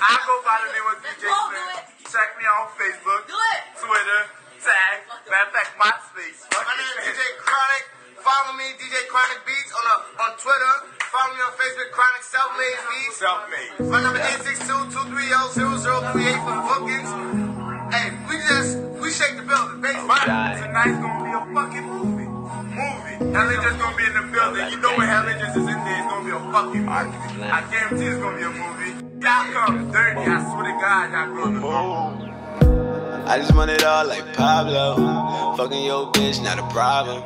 I go by the name of DJ Go, do Check me out on Facebook, Twitter, Tag, matter of fact, MySpace. My name is DJ Chronic. Follow me, DJ Chronic Beats, on uh, on Twitter. Follow me on Facebook, Chronic Self Made Beats. Self-made. My number is 862-230-0038 for the bookings. Hey, we just, we shake the building, basically. Tonight's gonna be a fucking movie. Movie. Hella just gonna be in the building. You know when Hella just is in there, it's gonna be a fucking movie. I guarantee it's gonna be a movie. I just want it all like Pablo. Fucking your bitch, not a problem.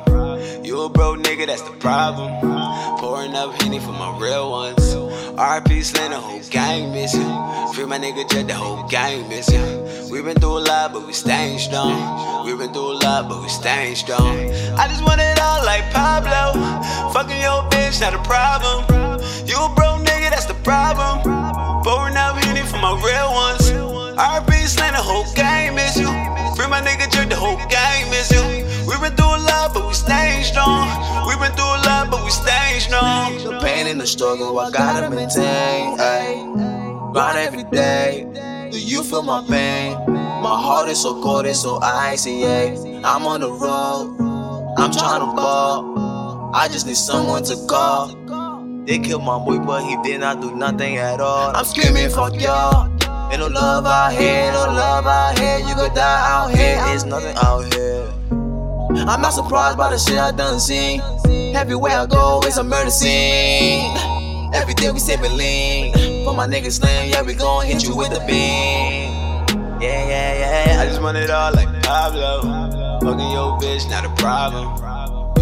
You a broke nigga, that's the problem. Pouring up Henny for my real ones. RP Slim, the whole gang missing. Free my nigga Jet, the whole gang missing. We been through a lot, but we staying strong. We been through a lot, but we staying strong. I just want it all like Pablo. Fucking your bitch, not a problem. You a broke nigga, that's the problem. Pouring up Henny for my real ones. RP Slim, the whole gang miss you. Free my nigga Jerk, the whole game miss you. We been through a lot, but we staying strong. We been through a lot, but we staying strong. The pain and the struggle, I gotta maintain. Ay. Grind every day. Do you feel my pain? My heart is so cold, it's so icy. ay. I'm on the road. I'm trying to ball. I just need someone to call. They killed my boy, but he did not do nothing at all. I'm screaming, fuck y'all. Ain't no love out here, no love out here. You could die out here. There's nothing out here. I'm not surprised by the shit I done seen. Everywhere I go, it's a murder scene. Every day we sippin' lean. For my niggas slam, yeah, we gon' hit you with the beam. Yeah, yeah, yeah. I just want it all like Pablo. Fucking your bitch, not a problem.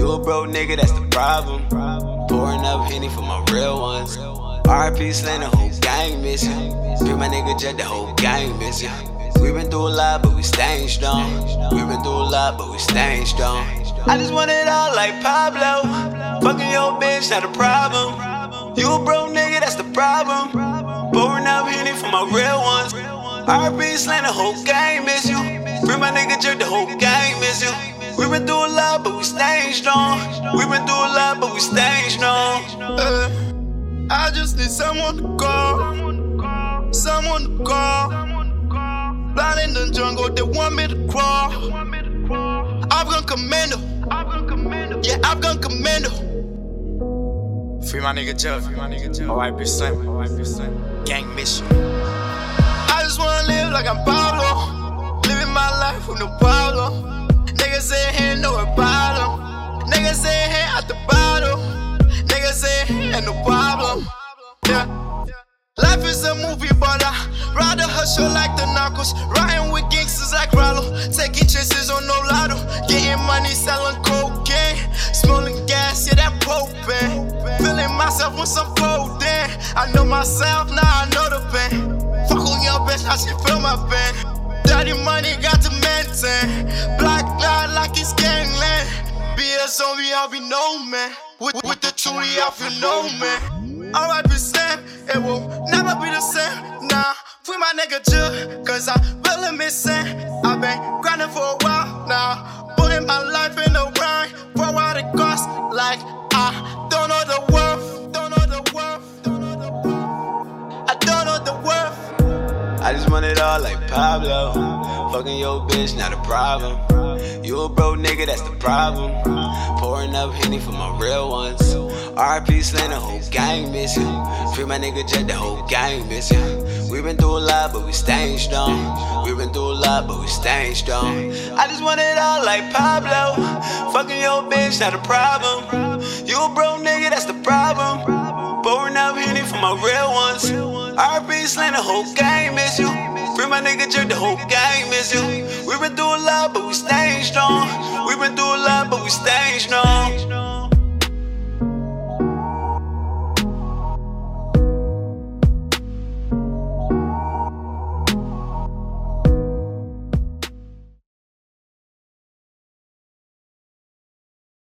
You a broke nigga, that's the problem. Pouring up Henny for my real ones. RP Slim, the whole gang miss you. Free my nigga Jet, the whole gang miss you. We been through a lot, but we staying strong. We been through a lot, but we staying strong. I just want it all like Pablo. Fucking your bitch, not a problem. You a broke nigga, that's the problem. Pouring up Henny for my real ones. RP Slim, the whole gang miss you. Free my nigga Jerk, the whole gang miss you. We been through a lot, but we staying strong. We been through a lot, but we staying strong. Uh, I just need someone to call. Someone to call. Blind in the jungle, they want me to crawl. Afghan commando. Yeah, Afghan commando. Free my nigga Joe. Free my nigga Joe. OIP Slim. OIP Slim. Gang mission. I just wanna live like I'm Pablo. Living my life with no problem. Niggas say ain't no problem. Niggas say hey at the bottom. Niggas say ain't no problem. Yeah. Life is a movie, but I ride rather hustle like the knuckles. Riding with gangsters like Rollo. Taking chances on no lotto. Getting money, selling cocaine. Smoking gas, yeah, that propane. Feeling myself with some codeine. I know myself, now I know the pain. Fuck on your bitch, how she feel my pain. Daddy money got to maintain. Black Zombie, I'll be no man. With, with the truly, I'll feel no man. Alright, be Sam, it will never be the same. Nah, free my nigga Jill, cause I really missing. I've been grinding for a while now. Putting my life in the rhyme for what it costs. Like, I don't know the worth, don't know the worth, don't know the worth. I don't know the worth. I just want it all like Pablo. Fucking your bitch, not a problem. You a broke nigga, that's the problem. Pouring up Henny for my real ones. RP Slim, the whole gang miss you. Free my nigga Jet, the whole gang miss you. We been through a lot, but we staying strong. We been through a lot, but we staying strong. I just want it all like Pablo. Fucking your bitch, not a problem. You a broke nigga, that's the problem. Pouring up came from my real ones. RB slaying the whole game, miss you. Free my nigga jerk, the whole game miss you. We been through a lot, but we staying strong. We been through a lot, but we staying strong.